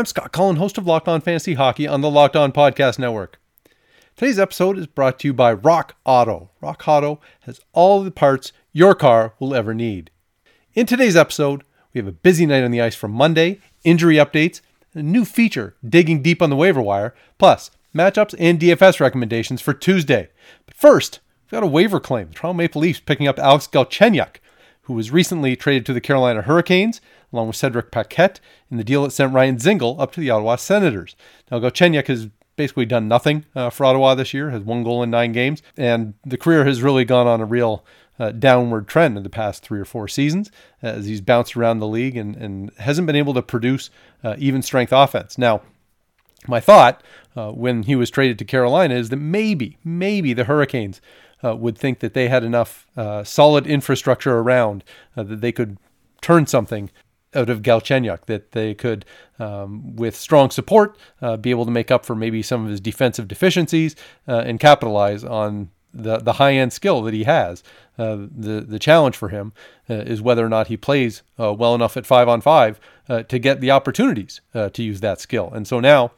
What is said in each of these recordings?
I'm Scott Cullen, host of Locked On Fantasy Hockey on the Locked On Podcast Network. Today's episode is brought to you by Rock Auto. Rock Auto has all the parts your car will ever need. In today's episode, we have a busy night on the ice from Monday, injury updates, a new feature digging deep on the waiver wire, plus matchups and DFS recommendations for Tuesday. But first, we've got a waiver claim. The Toronto Maple Leafs picking up Alex Galchenyuk, who was recently traded to the Carolina Hurricanes, along with Cedric Paquette, in the deal that sent Ryan Dzingel up to the Ottawa Senators. Now, Galchenyuk has basically done nothing uh, for Ottawa this year, has one goal in nine games, and the career has really gone on a real uh, downward trend in the past three or four seasons as he's bounced around the league and, and hasn't been able to produce uh, even strength offense. Now, my thought uh, when he was traded to Carolina is that maybe, maybe the Hurricanes uh, would think that they had enough uh, solid infrastructure around uh, that they could turn something out of Galchenyuk, that they could, um, with strong support, uh, be able to make up for maybe some of his defensive deficiencies uh, and capitalize on the the high end skill that he has. Uh, the the challenge for him uh, is whether or not he plays uh, well enough at five on five to get the opportunities to use that skill. And so now,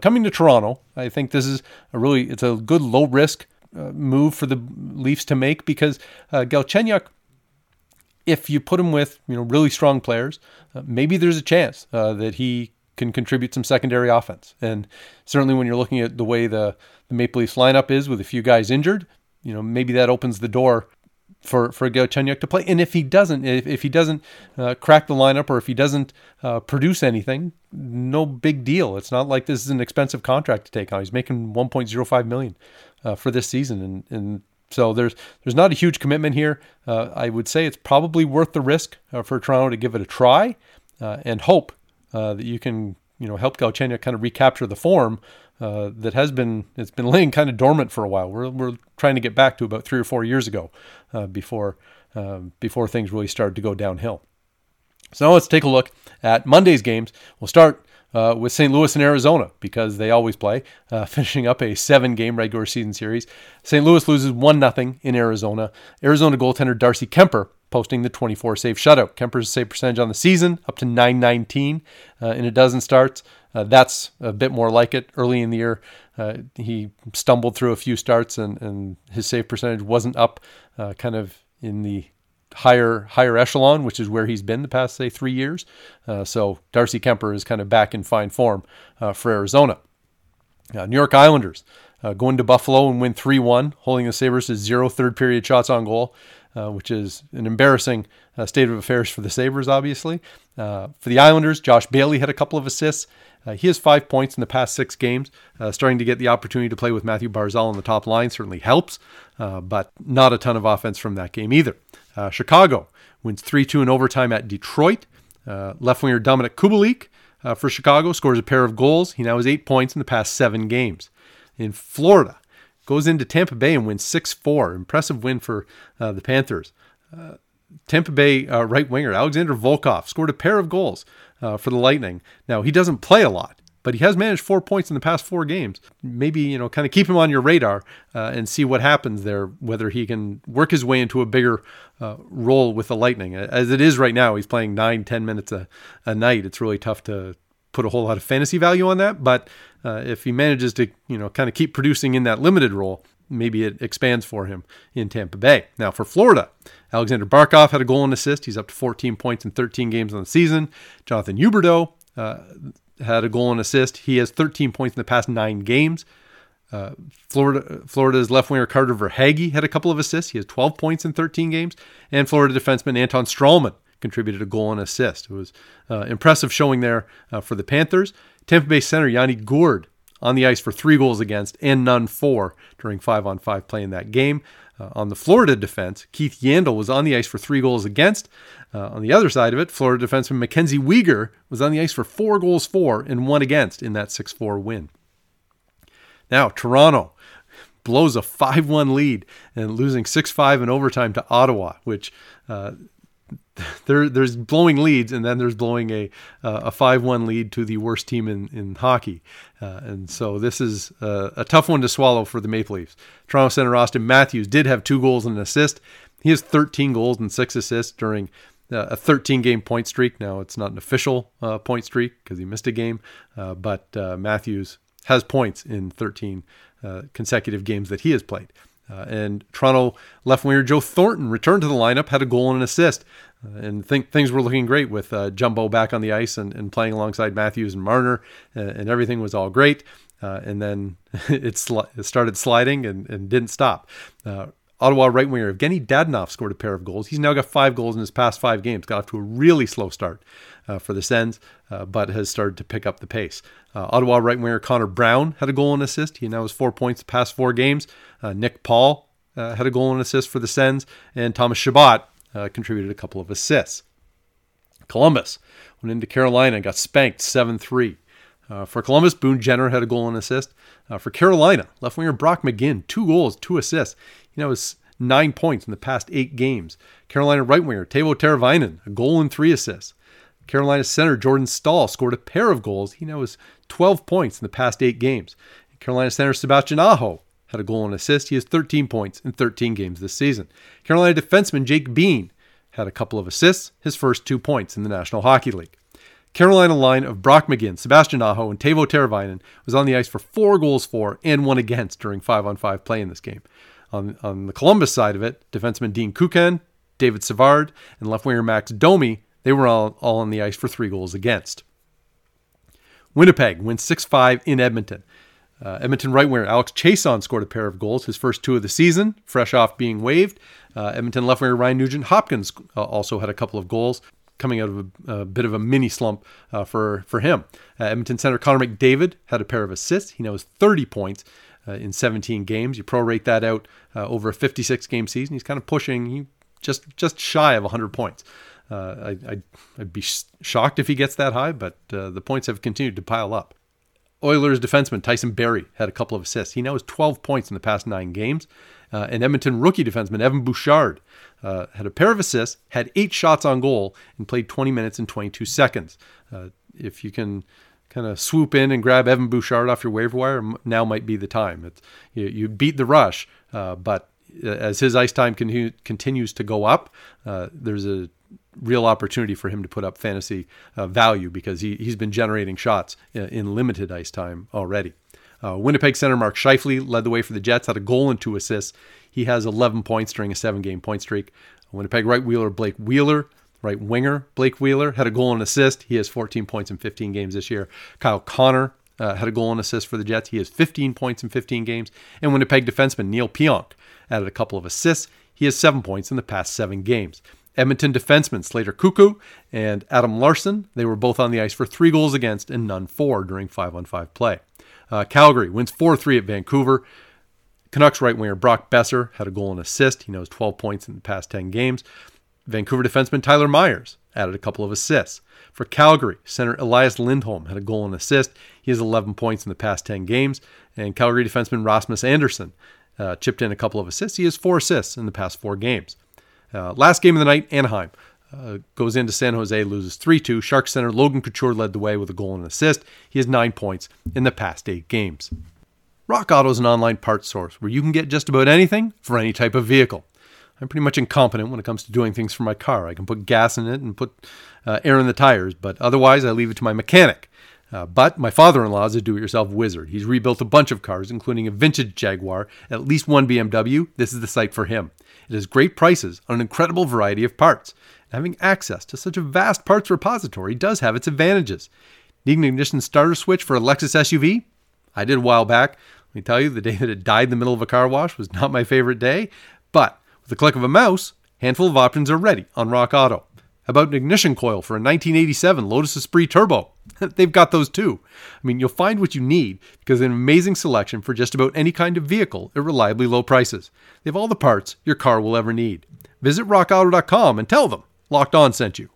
coming to Toronto, I think this is a really it's a good low risk move for the Leafs to make because Galchenyuk if you put him with you know really strong players, uh, maybe there's a chance uh, that he can contribute some secondary offense. And certainly when you're looking at the way the, the Maple Leafs lineup is with a few guys injured, you know maybe that opens the door for for Galchenyuk to play. And if he doesn't, if, if he doesn't uh, crack the lineup or if he doesn't uh, produce anything, no big deal. It's not like this is an expensive contract to take on. He's making 1.05 million uh, for this season, and and so there's there's not a huge commitment here. Uh, I would say it's probably worth the risk uh, for Toronto to give it a try uh, and hope uh, that you can you know help Galchenyuk kind of recapture the form uh, that has been it's been laying kind of dormant for a while. We're we're trying to get back to about three or four years ago before before things really started to go downhill. So now let's take a look at Monday's games. We'll start uh, with St. Louis and Arizona because they always play, uh, finishing up a seven game regular season series. St. Louis loses 1 0 in Arizona. Arizona goaltender Darcy Kuemper posting the 24 save shutout. Kuemper's save percentage on the season up to 919 uh, in a dozen starts. Uh, that's a bit more like it. Early in the year, uh, he stumbled through a few starts and, and his save percentage wasn't up uh, kind of in the higher higher echelon, which is where he's been the past say three years. Uh, so Darcy Kuemper is kind of back in fine form uh, for Arizona. Uh, New York Islanders uh, going to Buffalo and win 3-1, holding the Sabres to zero third period shots on goal, uh, which is an embarrassing uh, state of affairs for the Sabres, obviously. for the Islanders, Josh Bailey had a couple of assists. Uh, he has five points in the past six games. Uh, starting to get the opportunity to play with Mathew Barzal on the top line certainly helps, uh, but not a ton of offense from that game either. Uh, Chicago wins 3 2 in overtime at Detroit. Uh, left winger Dominik Kubalik uh, for Chicago scores a pair of goals. He now has eight points in the past seven games. In Florida, goes into Tampa Bay and wins 6 4. Impressive win for the Panthers. Tampa Bay uh, right winger Alexander Volkov scored a pair of goals uh, for the Lightning. Now he doesn't play a lot, but he has managed four points in the past four games. Maybe you know, kind of keep him on your radar uh, and see what happens there. Whether he can work his way into a bigger uh, role with the Lightning. As it is right now, he's playing nine, ten minutes a, a night. It's really tough to put a whole lot of fantasy value on that. But uh, if he manages to you know kind of keep producing in that limited role, maybe it expands for him in Tampa Bay. Now for Florida, Aleksander Barkov had a goal and assist. He's up to 14 points in 13 games on the season. Jonathan Huberdeau uh, had a goal and assist. He has 13 points in the past nine games. Uh, Florida, Florida's left winger Carter Verhaeghe had a couple of assists. He has 12 points in 13 games. And Florida defenseman Anton Stralman contributed a goal and assist. It was uh, impressive showing there uh, for the Panthers. Tampa Bay center Yanni Gourde on the ice for three goals against and none for during five on five play in that game. Uh, on the Florida defense, Keith Yandle was on the ice for three goals against. Uh, on the other side of it, Florida defenseman Mackenzie Weegar was on the ice for four goals for and one against in that 6 4 win. Now, Toronto blows a 5 1 lead and losing 6 5 in overtime to Ottawa, which uh, there, there's blowing leads, and then there's blowing a uh, a five one lead to the worst team in in hockey, uh, and so this is a, a, tough one to swallow for the Maple Leafs. Toronto center Auston Matthews did have two goals and an assist. He has 13 goals and six assists during uh, a 13 game point streak. Now, it's not an official uh, point streak because he missed a game, uh, but Matthews has points in 13 uh, consecutive games that he has played. Uh, and Toronto left winger Joe Thornton returned to the lineup, had a goal and an assist. Uh, and think things were looking great with uh, Jumbo back on the ice and, and playing alongside Matthews and Marner, uh, and everything was all great. Uh, and then it, it, started sliding and, and didn't stop. Ottawa right winger Evgeny Dadonov scored a pair of goals. He's now got five goals in his past five games. Got off to a really slow start uh, for the Sens, uh, but has started to pick up the pace. Uh, Ottawa right winger Connor Brown had a goal and assist. He now has four points the past four games. Uh, Nick Paul uh, had a goal and assist for the Sens, and Thomas Chabot uh, contributed a couple of assists. Columbus went into Carolina and got spanked 7 3. Uh, for Columbus, Boone Jenner had a goal and assist. Uh, for Carolina, left winger Brock McGinn, two goals, two assists. You know, was nine points in the past eight games. Carolina right winger Teuvo Teravainen, a goal and three assists. Carolina center Jordan Staal scored a pair of goals. He now has 12 points in the past eight games. Carolina center Sebastian Aho had a goal and assist. He has 13 points in 13 games this season. Carolina defenseman Jake Bean had a couple of assists, his first two points in the National Hockey League. Carolina line of Brock McGinn, Sebastian Aho, and Teuvo Teravainen was on the ice for four goals for and one against during five on five play in this game. On, on the Columbus side of it, defenseman Dean Kukan, David Savard, and left winger Max Domi, they were all, all on the ice for three goals against. Winnipeg wins 6 5 in Edmonton. Uh, Edmonton right winger Alex Chiasson scored a pair of goals, his first two of the season, fresh off being waived. Uh, Edmonton left winger Ryan Nugent Hopkins uh, also had a couple of goals coming out of a, a bit of a mini slump uh, for, for him. Uh, Edmonton center Connor McDavid had a pair of assists. He now has 30 points uh, in 17 games. You prorate that out over a 56 game season. He's kind of pushing just just shy of 100 points. I, would I'd be shocked if he gets that high, but the points have continued to pile up. Oilers defenseman Tyson Barrie had a couple of assists. He now has 12 points in the past nine games. Uh, and Edmonton rookie defenseman Evan Bouchard uh, had a pair of assists, had eight shots on goal, and played 20 minutes and 22 seconds. Uh, if you can kind of swoop in and grab Evan Bouchard off your waiver wire, now might be the time. It's, you, you beat the rush, uh, but uh, as his ice time con- continues to go up, uh, there's a real opportunity for him to put up fantasy uh, value because he, he's been generating shots in, in limited ice time already. Uh, Winnipeg center Mark Scheifele led the way for the Jets, had a goal and two assists. He has 11 points during a seven game point streak. Winnipeg right wheeler Blake Wheeler, right winger Blake Wheeler, had a goal and assist. He has 14 points in 15 games this year. Kyle Connor uh, had a goal and assist for the Jets. He has 15 points in 15 games. And Winnipeg defenseman Neal Pionk added a couple of assists. He has seven points in the past seven games. Edmonton defensemen Slater Koekkoek and Adam Larsson, they were both on the ice for three goals against and none for during 5 on 5 play. Uh, Calgary wins 4 3 at Vancouver. Canucks right winger Brock Boeser had a goal and assist. He knows 12 points in the past 10 games. Vancouver defenseman Tyler Myers added a couple of assists. For Calgary, center Elias Lindholm had a goal and assist. He has 11 points in the past 10 games. And Calgary defenseman Rasmus Andersson uh, chipped in a couple of assists. He has four assists in the past four games. Uh, last game of the night, Anaheim uh, goes into San Jose, loses 3 2. Shark center Logan Couture led the way with a goal and an assist. He has nine points in the past eight games. Rock Auto is an online parts source where you can get just about anything for any type of vehicle. I'm pretty much incompetent when it comes to doing things for my car. I can put gas in it and put uh, air in the tires, but otherwise I leave it to my mechanic. Uh, but my father in law is a do it yourself wizard. He's rebuilt a bunch of cars, including a vintage Jaguar, at least one BMW. This is the site for him. It has great prices on an incredible variety of parts. And having access to such a vast parts repository does have its advantages. Need an ignition starter switch for a Lexus SUV? I did a while back. Let me tell you, the day that it died in the middle of a car wash was not my favorite day. But with the click of a mouse, handful of options are ready on Rock Auto. How about an ignition coil for a 1987 Lotus Esprit Turbo? They've got those too. I mean, you'll find what you need because an amazing selection for just about any kind of vehicle at reliably low prices. They have all the parts your car will ever need. Visit rockauto.com and tell them Locked On sent you.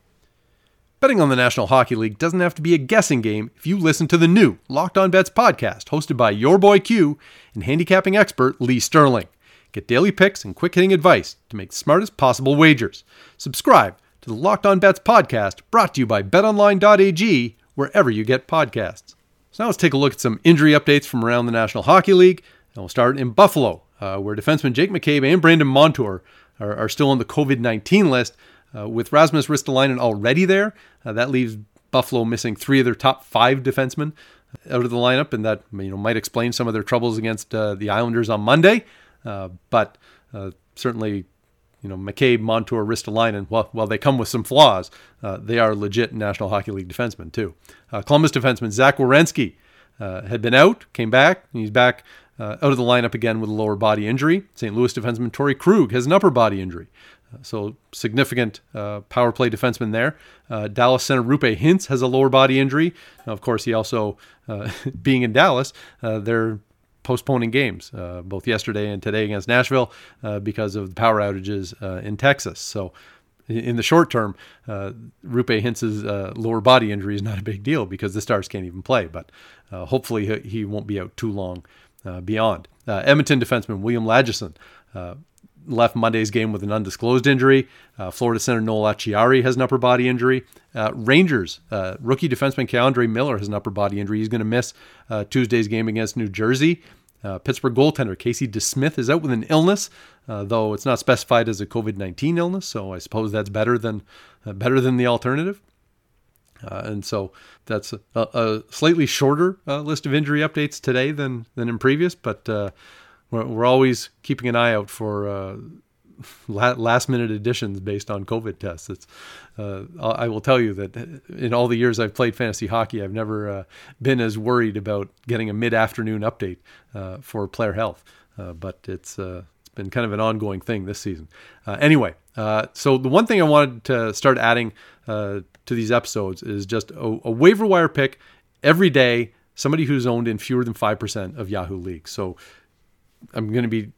Betting on the National Hockey League doesn't have to be a guessing game if you listen to the new Locked On Bets podcast hosted by your boy Q and handicapping expert Lee Sterling. Get daily picks and quick hitting advice to make the smartest possible wagers. Subscribe to the Locked On Bets podcast brought to you by betonline.ag, wherever you get podcasts. So now let's take a look at some injury updates from around the National Hockey League. And we'll start in Buffalo, uh, where defenseman Jake McCabe and Brandon Montour are, are still on the COVID 19 list. Uh, with Rasmus Ristolainen already there, uh, that leaves Buffalo missing three of their top five defensemen out of the lineup, and that you know might explain some of their troubles against uh, the Islanders on Monday. Uh, but uh, certainly, you know McCabe, Montour, Ristolainen, well, while they come with some flaws, uh, they are legit National Hockey League defensemen too. Columbus defenseman Zach Werenski had been out, came back, and he's back uh, out of the lineup again with a lower body injury. St. Louis defenseman Torey Krug has an upper body injury. Uh, so significant uh, power play defenseman there. Uh, Dallas center Roope Hintz has a lower body injury. Now, of course, he also, uh, being in Dallas, uh, they're postponing games both yesterday and today against Nashville because of the power outages in Texas. So in the short term, uh, Roope Hintz's uh, lower body injury is not a big deal because the Stars can't even play. But uh, hopefully he, won't be out too long uh, beyond. Uh, Edmonton defenseman William Lagesson uh, left Monday's game with an undisclosed injury. Uh, Florida center Noel Acciari has an upper body injury. Uh, Rangers uh, rookie defenseman K'Andre Miller has an upper body injury. He's going to miss Tuesday's game against New Jersey. Pittsburgh goaltender Casey DeSmith is out with an illness, though it's not specified as a COVID nineteen illness. So I suppose that's better than better than the alternative. Uh, and so that's a, a slightly shorter uh, list of injury updates today than than in previous, but uh, we're, we're, always keeping an eye out for uh, last minute additions based on COVID tests. It's uh, I will tell you that in all the years I've played fantasy hockey, I've never uh, been as worried about getting a mid afternoon update for player health. but it's it's been kind of an ongoing thing this season. anyway, so the one thing I wanted to start adding uh, to these episodes is just a, a waiver wire pick every day, somebody who's owned in fewer than 5% of Yahoo leagues. So I'm going to be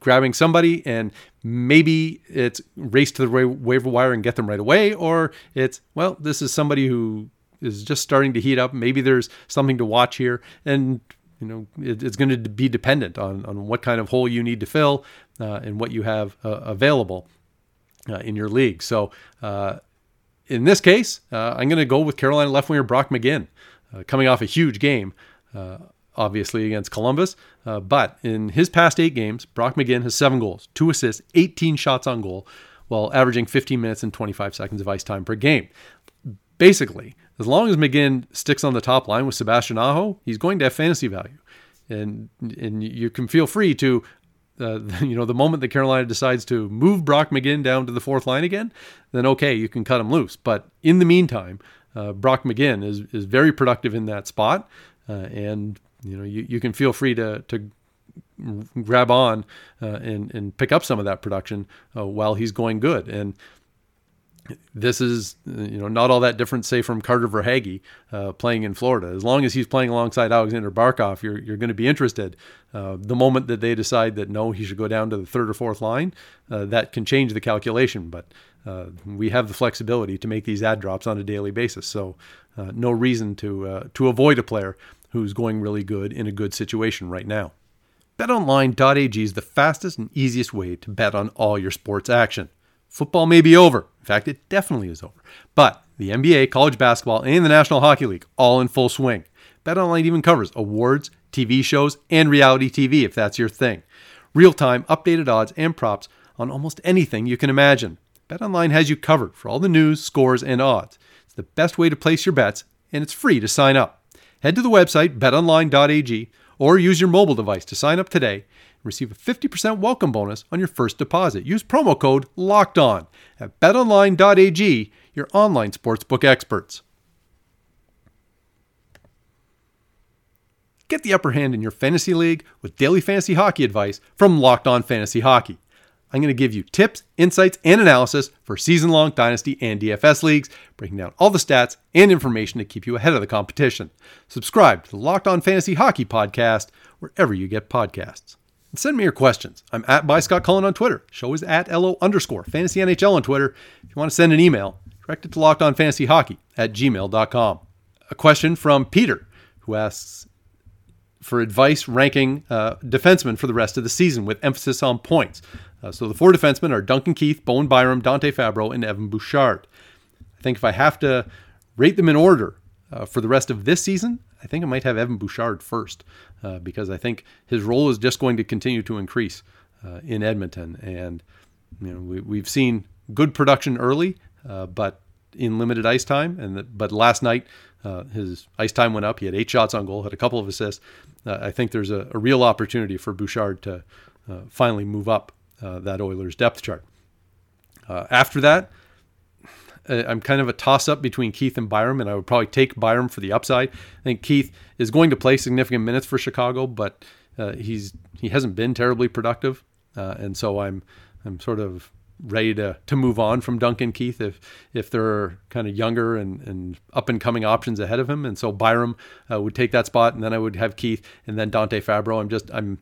grabbing somebody and maybe it's race to the waiver wire and get them right away, or it's, well, this is somebody who is just starting to heat up. Maybe there's something to watch here. And you know, it, it's going to be dependent on, on what kind of hole you need to fill uh, and what you have uh, available uh, in your league. So uh, in this case, uh, I'm going to go with Carolina left winger Brock McGinn, uh, coming off a huge game, obviously against Columbus. Uh, but in his past eight games, Brock McGinn has seven goals, two assists, 18 shots on goal, while averaging 15 minutes and 25 seconds of ice time per game. Basically, as long as McGinn sticks on the top line with Sebastian Aho, he's going to have fantasy value. And, and you can feel free to uh, you know, the moment that Carolina decides to move Brock McGinn down to the fourth line again, then okay, you can cut him loose. But in the meantime, uh, Brock McGinn is is very productive in that spot, uh, and you know you, you can feel free to to grab on uh, and and pick up some of that production uh, while he's going good. And this is you know not all that different, say, from Carter Verhaeghe uh, playing in Florida. As long as he's playing alongside Aleksander Barkov, you're you're going to be interested. Uh, the moment that they decide that no, he should go down to the third or fourth line, uh, that can change the calculation. But uh, we have the flexibility to make these ad drops on a daily basis, so no reason to to avoid a player who's going really good in a good situation right now. BetOnline.ag is the fastest and easiest way to bet on all your sports action. Football may be over. In fact, it definitely is over. But the NBA, college basketball, and the National Hockey League all in full swing. BetOnline even covers awards, TV shows, and reality TV if that's your thing. Real-time updated odds and props on almost anything you can imagine. BetOnline has you covered for all the news, scores, and odds. It's the best way to place your bets, and it's free to sign up. Head to the website betonline.ag or use your mobile device to sign up today and receive a 50% welcome bonus on your first deposit. Use promo code LOCKED ON at betonline.ag, your online sportsbook experts. Get the upper hand in your fantasy league with daily fantasy hockey advice from Locked On Fantasy Hockey. I'm going to give you tips, insights, and analysis for season long Dynasty and DFS leagues, breaking down all the stats and information to keep you ahead of the competition. Subscribe to the Locked On Fantasy Hockey podcast wherever you get podcasts. And send me your questions. I'm at by Scott Cullen on Twitter. Show is at LO underscore fantasy NHL on Twitter. If you want to send an email, direct it to locked on fantasy hockey at gmail.com. A question from Peter, who asks for advice ranking uh, defensemen for the rest of the season with emphasis on points. Uh, so the four defensemen are Duncan Keith, Bowen Byram, Dante Fabbro, and Evan Bouchard. I think if I have to rate them in order uh, for the rest of this season, I think I might have Evan Bouchard first uh, because I think his role is just going to continue to increase uh, in Edmonton. And you know, we, we've seen good production early, uh, but in limited ice time. And the, but last night uh, his ice time went up. He had eight shots on goal, had a couple of assists. Uh, I think there's a, a, real opportunity for Bouchard to uh, finally move up uh, that Oilers depth chart. Uh, after that, I'm kind of a toss up between Keith and Byram, and I would probably take Byram for the upside. I think Keith is going to play significant minutes for Chicago, but he's he hasn't been terribly productive, and so I'm I'm sort of ready to, to move on from Duncan Keith if if there are kind of younger and, and up and coming options ahead of him. And so Byram uh, would take that spot, and then I would have Keith and then Dante Fabbro. I'm just I'm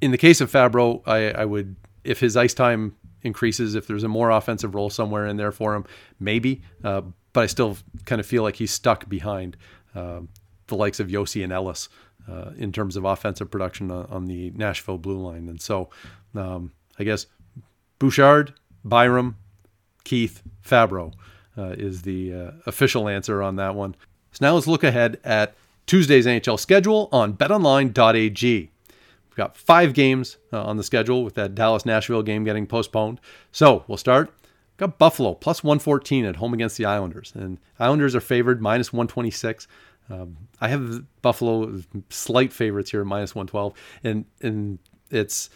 in the case of Fabbro, I, I would if his ice time increases, if there's a more offensive role somewhere in there for him, maybe. Uh, but I still kind of feel like he's stuck behind uh, the likes of Josi and Ellis uh, in terms of offensive production on, on, the Nashville blue line. And so um, I guess Bouchard, Byram, Keith, Fabbro uh, is the uh, official answer on that one. So now let's look ahead at Tuesday's NHL schedule on betonline.ag. We've got five games uh, on the schedule with that Dallas Nashville game getting postponed. So we'll start. We've got Buffalo plus 114 at home against the Islanders. And Islanders are favored minus 126. Um, I have Buffalo slight favorites here, minus 112. And, and it's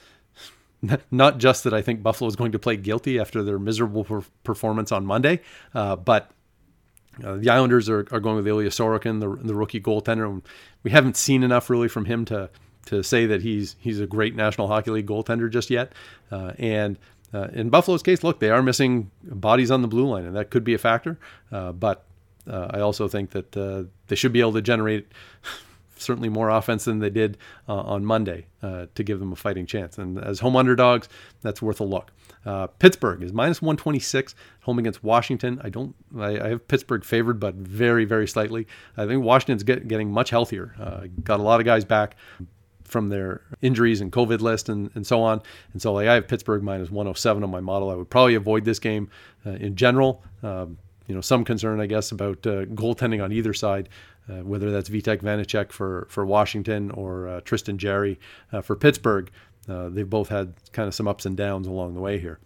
not just that I think Buffalo is going to play guilty after their miserable per- performance on Monday, uh, but uh, the Islanders are, are going with Ilya Sorokin, the, the rookie goaltender. We haven't seen enough really from him to to say that he's he's a great National Hockey League goaltender just yet. Uh, and uh, in Buffalo's case, look, they are missing bodies on the blue line, and that could be a factor. Uh, but uh, I also think that they should be able to generate certainly more offense than they did uh, on Monday uh, to give them a fighting chance. And as home underdogs, that's worth a look. Uh, Pittsburgh is minus 126 home against Washington. I don't. I, I, have Pittsburgh favored, but very, very slightly. I think Washington's get, getting much healthier. Uh, got a lot of guys back from their injuries and COVID list and, and so on. And so like, I have Pittsburgh minus 107 on my model. I would probably avoid this game uh, in general. Um, you know, some concern, I guess, about uh, goaltending on either side uh, whether that's Vitek Vanecek for, for Washington or uh, Tristan Jarry uh, for Pittsburgh. Uh, they've both had kind of some ups and downs along the way here.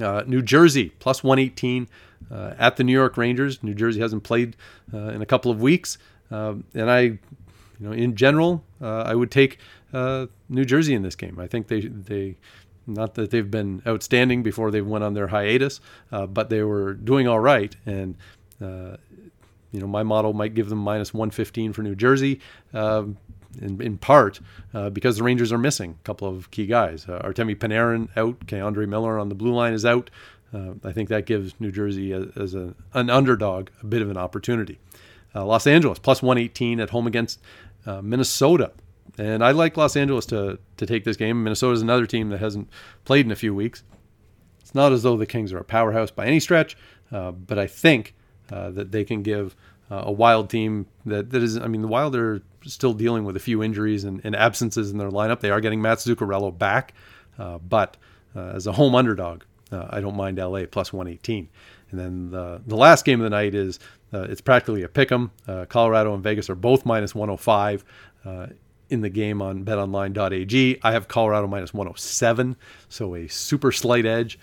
Uh, New Jersey plus 118 uh, at the New York Rangers. New Jersey hasn't played in a couple of weeks, um, and I, you know, in general, I would take New Jersey in this game. I think they they not that they've been outstanding before they went on their hiatus, but they were doing all right and you know, my model might give them minus 115 for New Jersey. Um, in, in, part uh, because the Rangers are missing a couple of key guys. Uh, Artemi Panarin out, K'Andre Miller on the blue line is out. Uh, I think that gives New Jersey as, as a, an underdog a bit of an opportunity. Uh, Los Angeles plus 118 at home against uh, Minnesota. And I like Los Angeles to, to take this game. Minnesota is another team that hasn't played in a few weeks. It's not as though the Kings are a powerhouse by any stretch, uh, but I think uh, that they can give uh, a Wild team that, that is, I mean, the Wild are still dealing with a few injuries and, and absences in their lineup. They are getting Matt Zuccarello back, but as a home underdog, I don't mind LA plus 118. And then the, the last game of the night is uh, it's practically a pick 'em. Uh, Colorado and Vegas are both minus 105 uh, in the game on betonline.ag. I have Colorado minus 107, so a super slight edge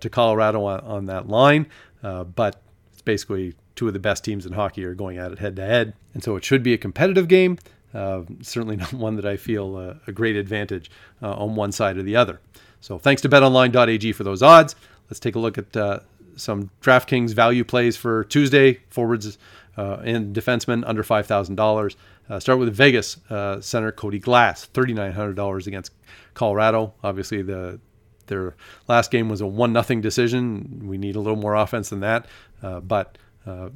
to Colorado on, on that line. but it's basically two of the best teams in hockey are going at it head to head. And so it should be a competitive game. Uh, certainly not one that I feel uh, a great advantage uh, on one side or the other. So thanks to betonline.ag for those odds. Let's take a look at uh, some DraftKings value plays for Tuesday. Forwards uh, and defensemen under $5,000. Uh, start with Vegas center Cody Glass, $3,900 against Colorado. Obviously, the their last game was a one nothing decision. We need a little more offense than that, uh, but uh,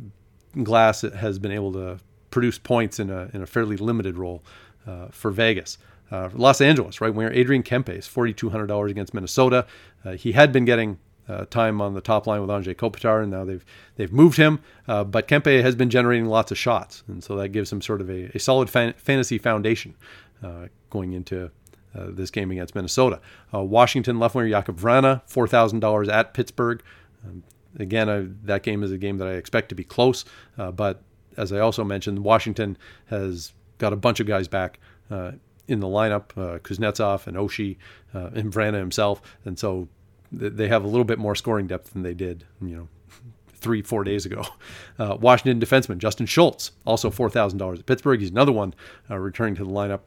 Glass has been able to produce points in a in a fairly limited role uh, for Vegas. Uh, Los Angeles, right where Adrian Kempe is forty two hundred dollars against Minnesota. Uh, he had been getting uh, time on the top line with Anze Kopitar, and now they've they've moved him. Uh, but Kempe has been generating lots of shots, and so that gives him sort of a, a solid fan- fantasy foundation uh, going into uh, this game against Minnesota. Uh, Washington left winger Jakub Vrana, four thousand dollars at Pittsburgh. Um, again, I, that game is a game that I expect to be close, uh, but as I also mentioned, Washington has got a bunch of guys back in the lineup: Kuznetsov and Oshie and Vrana himself, and so they have a little bit more scoring depth than they did, you know, three, four days ago. Uh, Washington defenseman Justin Schultz, also $4,000 at Pittsburgh. He's another one uh, returning to the lineup.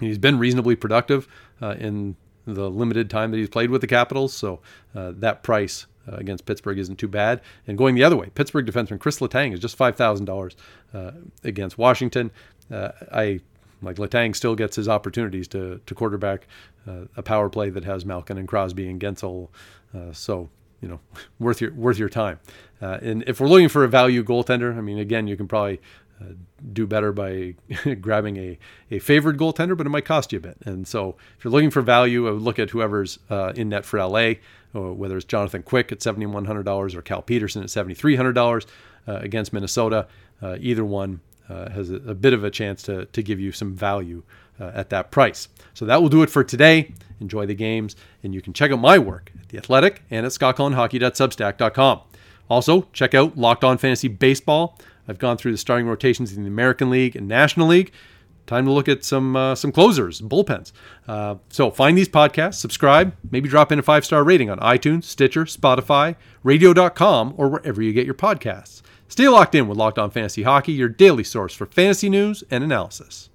He's been reasonably productive uh, in the limited time that he's played with the Capitals, so uh, that price uh, against Pittsburgh isn't too bad. And going the other way, Pittsburgh defenseman Chris Letang is just $5,000 uh, against Washington. I like Letang still gets his opportunities to to quarterback uh, a power play that has Malkin and Crosby and Guentzel. Uh, so you know, worth your worth your time. Uh, and if we're looking for a value goaltender, I mean, again, you can probably uh, do better by grabbing a, a favored goaltender, but it might cost you a bit. And so, if you're looking for value, I would look at whoever's uh, in net for LA, whether it's Jonathan Quick at $7,100 or Cal Petersen at $7,300 uh, against Minnesota. Uh, either one uh, has a, a, bit of a chance to, to give you some value uh, at that price. So that will do it for today. Enjoy the games, and you can check out my work at The Athletic and at scottcullenhockey.substack.com. Also, check out Locked On Fantasy Baseball. I've gone through the starting rotations in the American League and National League. Time to look at some uh, some closers, bullpens. Uh, so find these podcasts, subscribe, maybe drop in a five star rating on iTunes, Stitcher, Spotify, Radio.com, or wherever you get your podcasts. Stay locked in with Locked On Fantasy Hockey, your daily source for fantasy news and analysis.